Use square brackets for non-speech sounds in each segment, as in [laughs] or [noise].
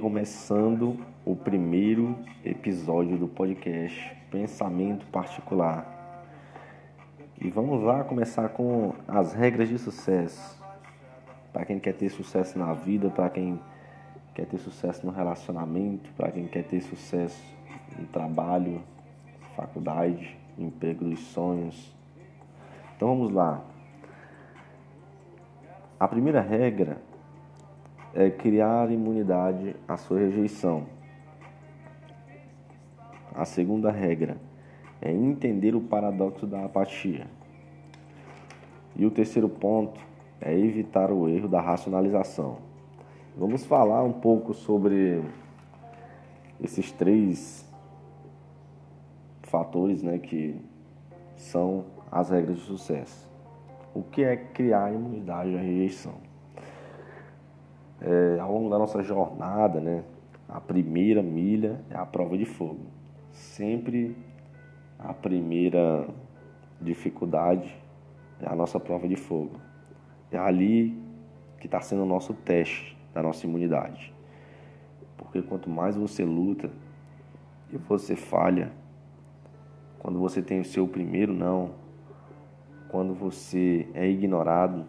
Começando o primeiro episódio do podcast Pensamento Particular. E vamos lá começar com as regras de sucesso. Para quem quer ter sucesso na vida, para quem quer ter sucesso no relacionamento, para quem quer ter sucesso no trabalho, faculdade, emprego dos sonhos. Então vamos lá. A primeira regra é criar imunidade à sua rejeição. A segunda regra é entender o paradoxo da apatia. E o terceiro ponto é evitar o erro da racionalização. Vamos falar um pouco sobre esses três fatores né, que são as regras de sucesso. O que é criar imunidade à rejeição? É, ao longo da nossa jornada, né, a primeira milha é a prova de fogo. Sempre a primeira dificuldade é a nossa prova de fogo. É ali que está sendo o nosso teste da nossa imunidade. Porque quanto mais você luta e você falha, quando você tem o seu primeiro não, quando você é ignorado,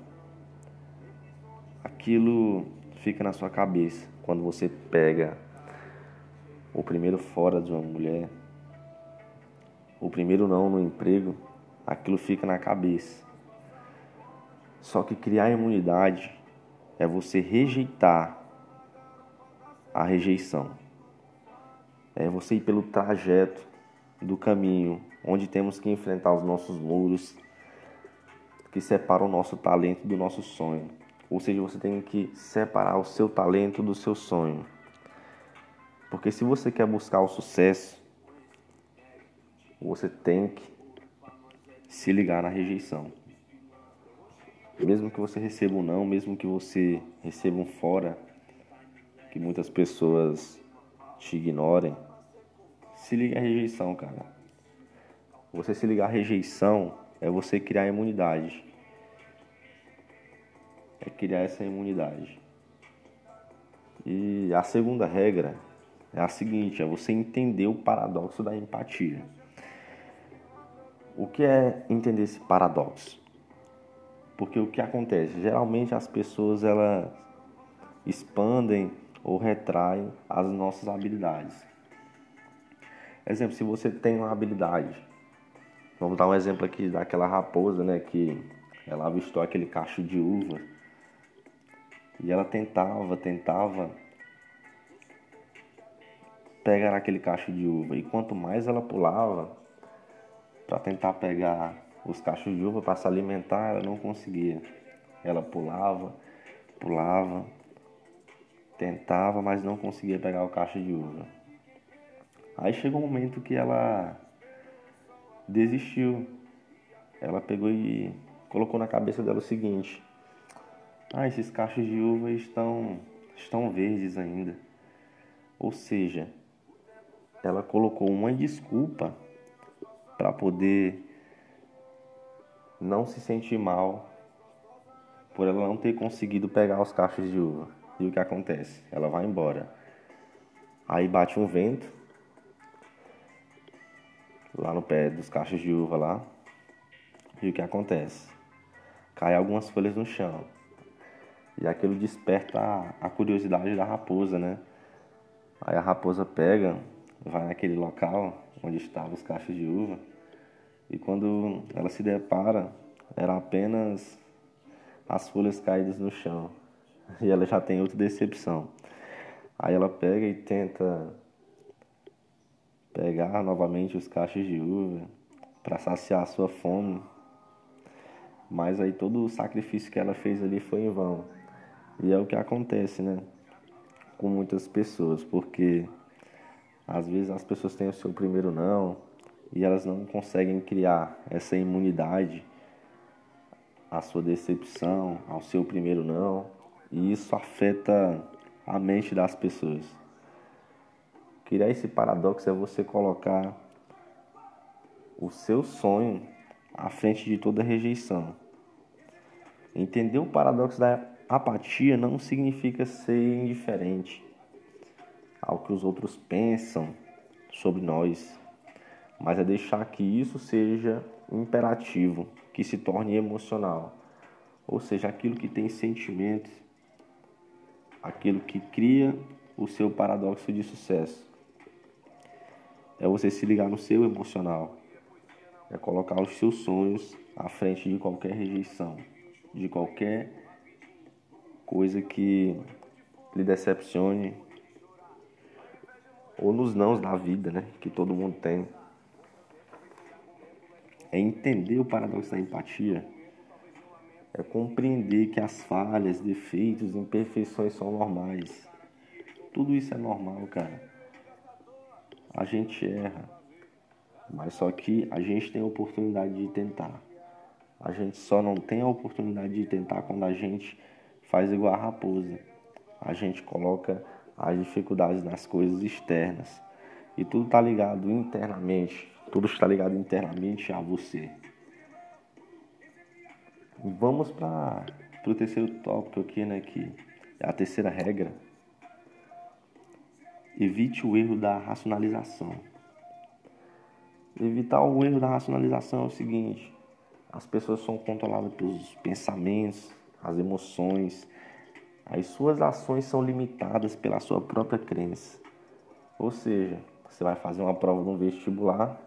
aquilo fica na sua cabeça. Quando você pega o primeiro fora de uma mulher, o primeiro não no emprego, aquilo fica na cabeça. Só que criar imunidade é você rejeitar a rejeição. É você ir pelo trajeto do caminho onde temos que enfrentar os nossos muros que separam o nosso talento do nosso sonho. Ou seja, você tem que separar o seu talento do seu sonho. Porque se você quer buscar o sucesso, você tem que se ligar na rejeição. Mesmo que você receba um não, mesmo que você receba um fora, que muitas pessoas te ignorem, se liga à rejeição, cara. Você se ligar à rejeição é você criar imunidade criar essa imunidade. E a segunda regra é a seguinte: é você entender o paradoxo da empatia. O que é entender esse paradoxo? Porque o que acontece? Geralmente as pessoas elas expandem ou retraem as nossas habilidades. Exemplo, se você tem uma habilidade, vamos dar um exemplo aqui daquela raposa, né, que ela avistou aquele cacho de uva e ela tentava, tentava pegar aquele cacho de uva. E quanto mais ela pulava para tentar pegar os cachos de uva para se alimentar, ela não conseguia. Ela pulava, pulava, tentava, mas não conseguia pegar o cacho de uva. Aí chegou um momento que ela desistiu. Ela pegou e colocou na cabeça dela o seguinte: ah, esses cachos de uva estão, estão verdes ainda. Ou seja, ela colocou uma desculpa para poder não se sentir mal por ela não ter conseguido pegar os cachos de uva. E o que acontece? Ela vai embora. Aí bate um vento lá no pé dos cachos de uva lá. E o que acontece? Cai algumas folhas no chão. E aquilo desperta a, a curiosidade da raposa, né? Aí a raposa pega, vai naquele local onde estavam os cachos de uva e quando ela se depara, era apenas as folhas caídas no chão. E ela já tem outra decepção. Aí ela pega e tenta pegar novamente os cachos de uva para saciar a sua fome. Mas aí todo o sacrifício que ela fez ali foi em vão. E é o que acontece, né? Com muitas pessoas, porque às vezes as pessoas têm o seu primeiro não e elas não conseguem criar essa imunidade à sua decepção, ao seu primeiro não, e isso afeta a mente das pessoas. Criar esse paradoxo é você colocar o seu sonho à frente de toda rejeição. Entender o paradoxo da apatia não significa ser indiferente. ao que os outros pensam sobre nós, mas é deixar que isso seja imperativo, que se torne emocional, ou seja, aquilo que tem sentimentos, aquilo que cria o seu paradoxo de sucesso. É você se ligar no seu emocional, é colocar os seus sonhos à frente de qualquer rejeição, de qualquer coisa que lhe decepcione, ou nos nãos da vida, né, que todo mundo tem. É entender o paradoxo da empatia, é compreender que as falhas, defeitos, imperfeições são normais. Tudo isso é normal, cara. A gente erra, mas só que a gente tem a oportunidade de tentar. A gente só não tem a oportunidade de tentar quando a gente faz igual a raposa. A gente coloca as dificuldades nas coisas externas. E tudo está ligado internamente. Tudo está ligado internamente a você. Vamos para o terceiro tópico aqui, né? Que é a terceira regra. Evite o erro da racionalização. Evitar o erro da racionalização é o seguinte: as pessoas são controladas pelos pensamentos, as emoções, as suas ações são limitadas pela sua própria crença. Ou seja, você vai fazer uma prova no vestibular,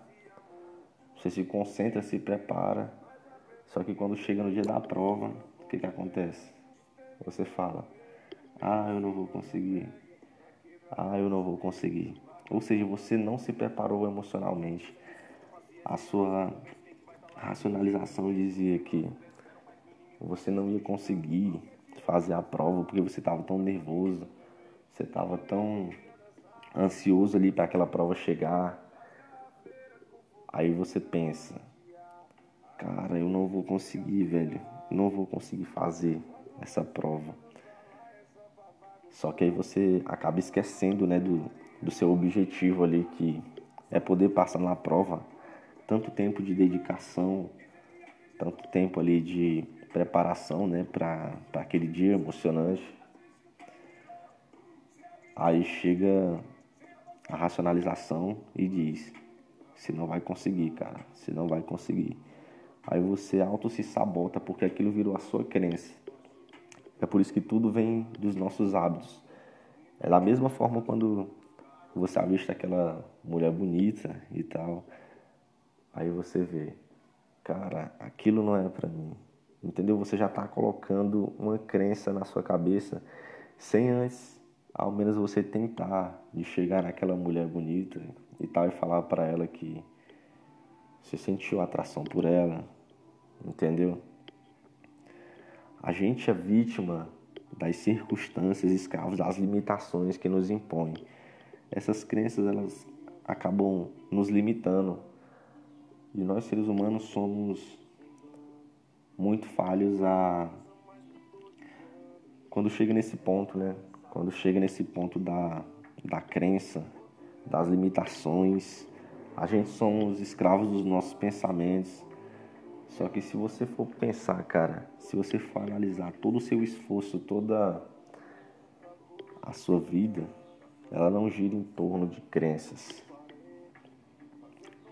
você se concentra, se prepara, só que quando chega no dia da prova, o que, que acontece? Você fala: Ah, eu não vou conseguir. Ah, eu não vou conseguir. Ou seja, você não se preparou emocionalmente. A sua racionalização dizia que você não ia conseguir fazer a prova porque você estava tão nervoso, você estava tão ansioso ali para aquela prova chegar. Aí você pensa, cara, eu não vou conseguir, velho, não vou conseguir fazer essa prova. Só que aí você acaba esquecendo, né, do, do seu objetivo ali que é poder passar na prova. Tanto tempo de dedicação, tanto tempo ali de preparação né, para aquele dia emocionante. Aí chega a racionalização e diz: você não vai conseguir, cara, você não vai conseguir. Aí você auto se sabota porque aquilo virou a sua crença. É por isso que tudo vem dos nossos hábitos. É da mesma forma quando você avista aquela mulher bonita e tal, aí você vê, cara, aquilo não é para mim entendeu? Você já está colocando uma crença na sua cabeça sem antes, ao menos você tentar de chegar naquela mulher bonita e tal e falar para ela que você sentiu atração por ela, entendeu? A gente é vítima das circunstâncias, escravos das limitações que nos impõem. Essas crenças elas acabam nos limitando. E nós seres humanos somos muito falhos a quando chega nesse ponto, né? Quando chega nesse ponto da, da crença, das limitações, a gente somos escravos dos nossos pensamentos. Só que se você for pensar, cara, se você for analisar todo o seu esforço, toda a sua vida, ela não gira em torno de crenças.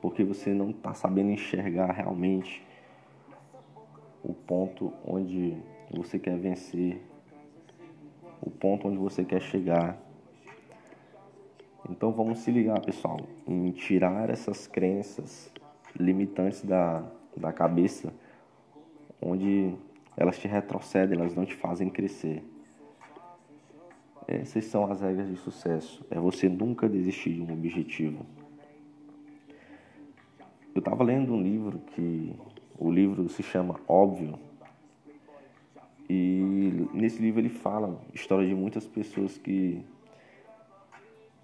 Porque você não está sabendo enxergar realmente o ponto onde você quer vencer, o ponto onde você quer chegar. Então vamos se ligar, pessoal, em tirar essas crenças limitantes da, da cabeça, onde elas te retrocedem, elas não te fazem crescer. Essas são as regras de sucesso. É você nunca desistir de um objetivo. Eu estava lendo um livro que o livro se chama Óbvio. E nesse livro ele fala história de muitas pessoas que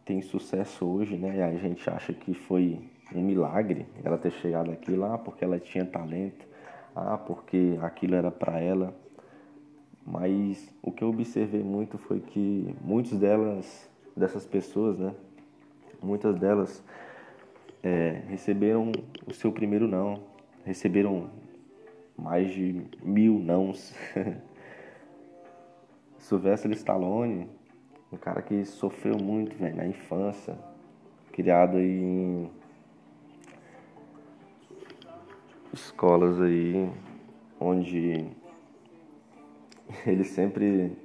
têm sucesso hoje, né? E a gente acha que foi um milagre ela ter chegado aqui lá porque ela tinha talento, ah, porque aquilo era para ela. Mas o que eu observei muito foi que muitas delas, dessas pessoas, né? Muitas delas é, receberam o seu primeiro não, receberam mais de mil nãos. [laughs] Sylvester Stallone, um cara que sofreu muito, na infância, criado aí em escolas aí onde [laughs] ele sempre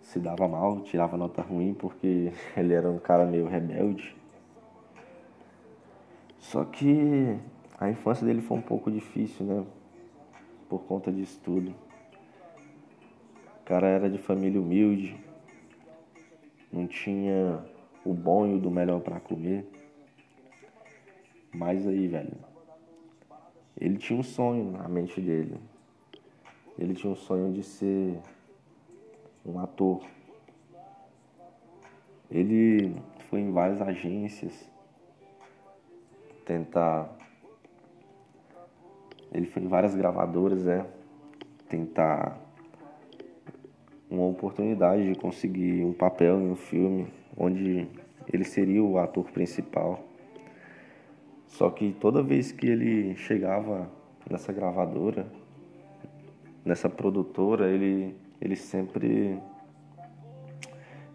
se dava mal, tirava nota ruim porque [laughs] ele era um cara meio rebelde. Só que a infância dele foi um pouco difícil, né? Por conta disso tudo. O cara era de família humilde, não tinha o bom e o do melhor para comer. Mas aí, velho, ele tinha um sonho na mente dele. Ele tinha um sonho de ser um ator. Ele foi em várias agências tentar. Ele foi em várias gravadoras, né? Tentar uma oportunidade de conseguir um papel em um filme onde ele seria o ator principal. Só que toda vez que ele chegava nessa gravadora, nessa produtora, ele, ele sempre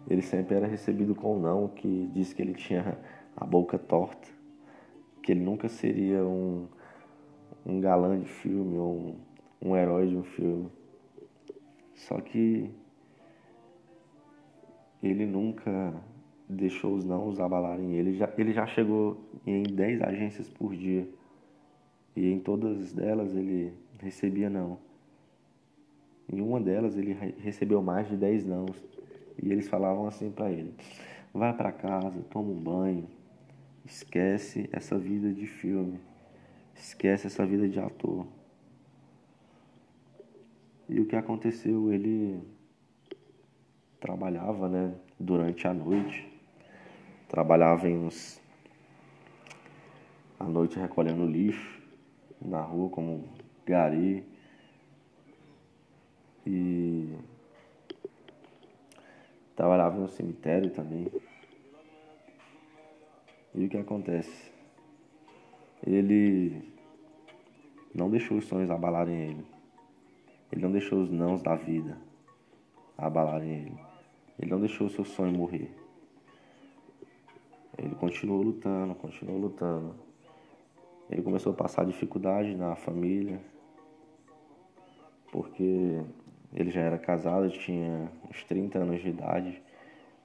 ele sempre era recebido com não, que diz que ele tinha a boca torta, que ele nunca seria um, um galã de filme ou um, um herói de um filme. Só que ele nunca deixou os não abalarem ele. Já, ele já chegou em 10 agências por dia. E em todas delas ele recebia não. Em uma delas ele recebeu mais de 10 não. E eles falavam assim para ele: vai para casa, toma um banho, esquece essa vida de filme, esquece essa vida de ator. E o que aconteceu? Ele trabalhava, né, durante a noite Trabalhava em uns. à noite recolhendo lixo na rua, como gari. E. Trabalhava no cemitério também. E o que acontece? Ele não deixou os sonhos abalarem ele. Ele não deixou os nãos da vida abalarem ele. Ele não deixou o seu sonho morrer. Ele continuou lutando, continuou lutando. Ele começou a passar dificuldade na família, porque ele já era casado, tinha uns 30 anos de idade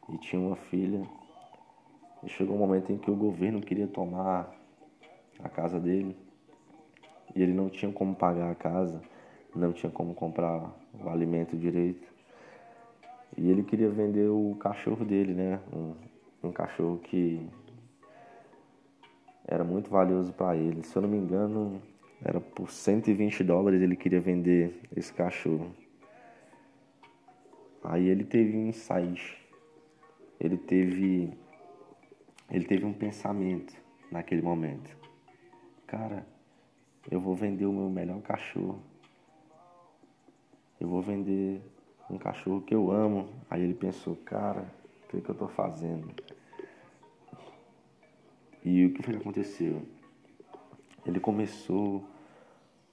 e tinha uma filha. E chegou um momento em que o governo queria tomar a casa dele e ele não tinha como pagar a casa, não tinha como comprar o alimento direito. E ele queria vender o cachorro dele, né? Um, um cachorro que era muito valioso para ele. Se eu não me engano, era por 120 dólares ele queria vender esse cachorro. Aí ele teve um insight. Ele teve ele teve um pensamento naquele momento. Cara, eu vou vender o meu melhor cachorro. Eu vou vender um cachorro que eu amo. Aí ele pensou, cara, o que, que eu tô fazendo? E o que foi que aconteceu? Ele começou,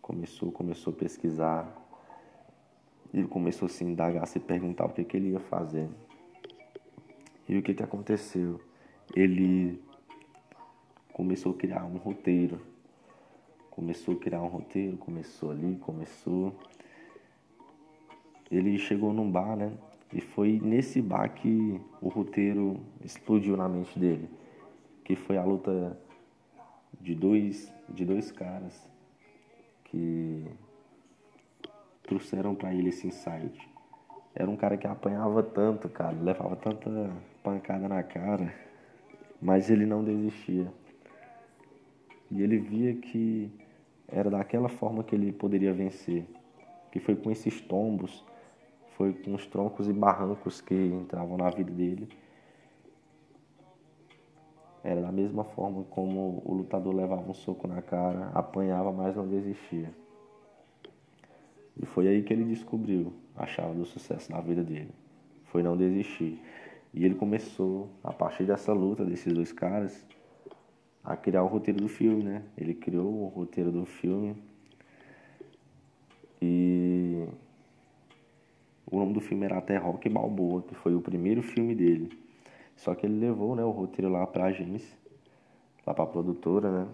começou, começou a pesquisar. Ele começou a se indagar, a se perguntar o que, que ele ia fazer. E o que, que aconteceu? Ele começou a criar um roteiro. Começou a criar um roteiro, começou ali, começou. Ele chegou num bar, né? E foi nesse bar que o roteiro explodiu na mente dele, que foi a luta de dois de dois caras que trouxeram para ele esse insight. Era um cara que apanhava tanto, cara, levava tanta pancada na cara, mas ele não desistia. E ele via que era daquela forma que ele poderia vencer, que foi com esses tombos foi com os troncos e barrancos que entravam na vida dele. Era da mesma forma como o lutador levava um soco na cara, apanhava, mas não desistia. E foi aí que ele descobriu a chave do sucesso na vida dele. Foi não desistir. E ele começou, a partir dessa luta desses dois caras, a criar o roteiro do filme, né? Ele criou o roteiro do filme. E O nome do filme era até Rock Balboa, que foi o primeiro filme dele. Só que ele levou, né, o roteiro lá pra agência, lá pra produtora, né?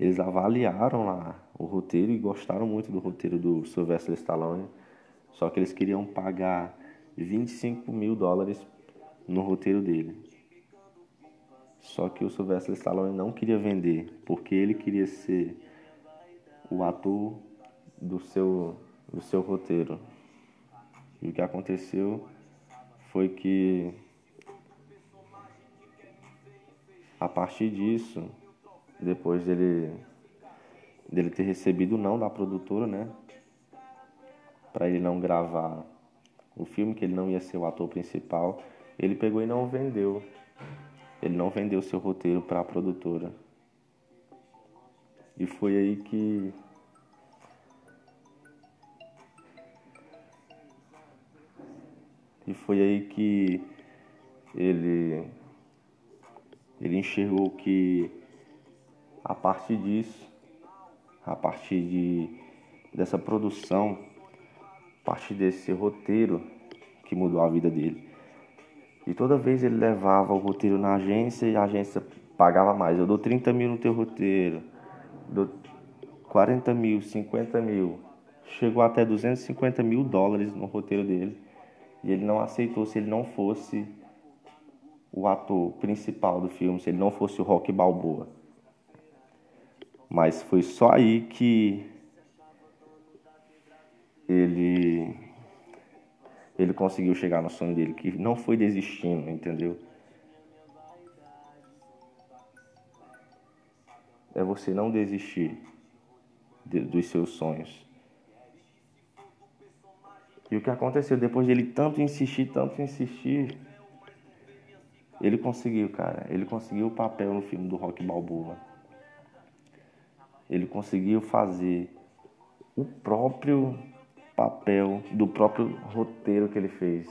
Eles avaliaram lá o roteiro e gostaram muito do roteiro do Sylvester Stallone. Só que eles queriam pagar 25 mil dólares no roteiro dele. Só que o Sylvester Stallone não queria vender, porque ele queria ser o ator do seu, do seu roteiro. E o que aconteceu foi que a partir disso, depois dele dele ter recebido o não da produtora, né? Para ele não gravar o filme, que ele não ia ser o ator principal, ele pegou e não vendeu. Ele não vendeu seu roteiro para a produtora. E foi aí que E foi aí que ele ele enxergou que a partir disso, a partir de dessa produção, a partir desse roteiro que mudou a vida dele. E toda vez ele levava o roteiro na agência e a agência pagava mais. Eu dou 30 mil no teu roteiro, dou 40 mil, 50 mil. Chegou até 250 mil dólares no roteiro dele. E ele não aceitou se ele não fosse o ator principal do filme, se ele não fosse o Rock Balboa. Mas foi só aí que ele ele conseguiu chegar no sonho dele, que não foi desistindo, entendeu? É você não desistir de, dos seus sonhos. E o que aconteceu depois dele tanto insistir, tanto insistir, ele conseguiu, cara. Ele conseguiu o papel no filme do Rock Balboa. Ele conseguiu fazer o próprio papel do próprio roteiro que ele fez.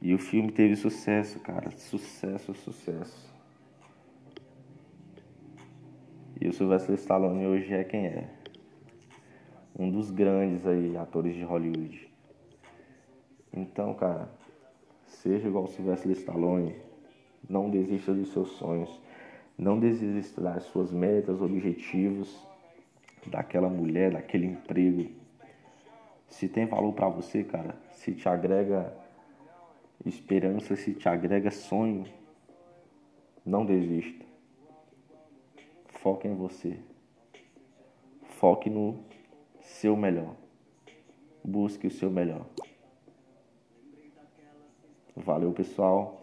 E o filme teve sucesso, cara. Sucesso, sucesso. E o Sylvester Stallone hoje é quem é. Um dos grandes aí atores de Hollywood. Então, cara, seja igual o Sylvester Stallone. Não desista dos seus sonhos. Não desista das suas metas, objetivos, daquela mulher, daquele emprego se tem valor para você, cara, se te agrega esperança, se te agrega sonho, não desista. Foque em você. Foque no seu melhor. Busque o seu melhor. Valeu, pessoal.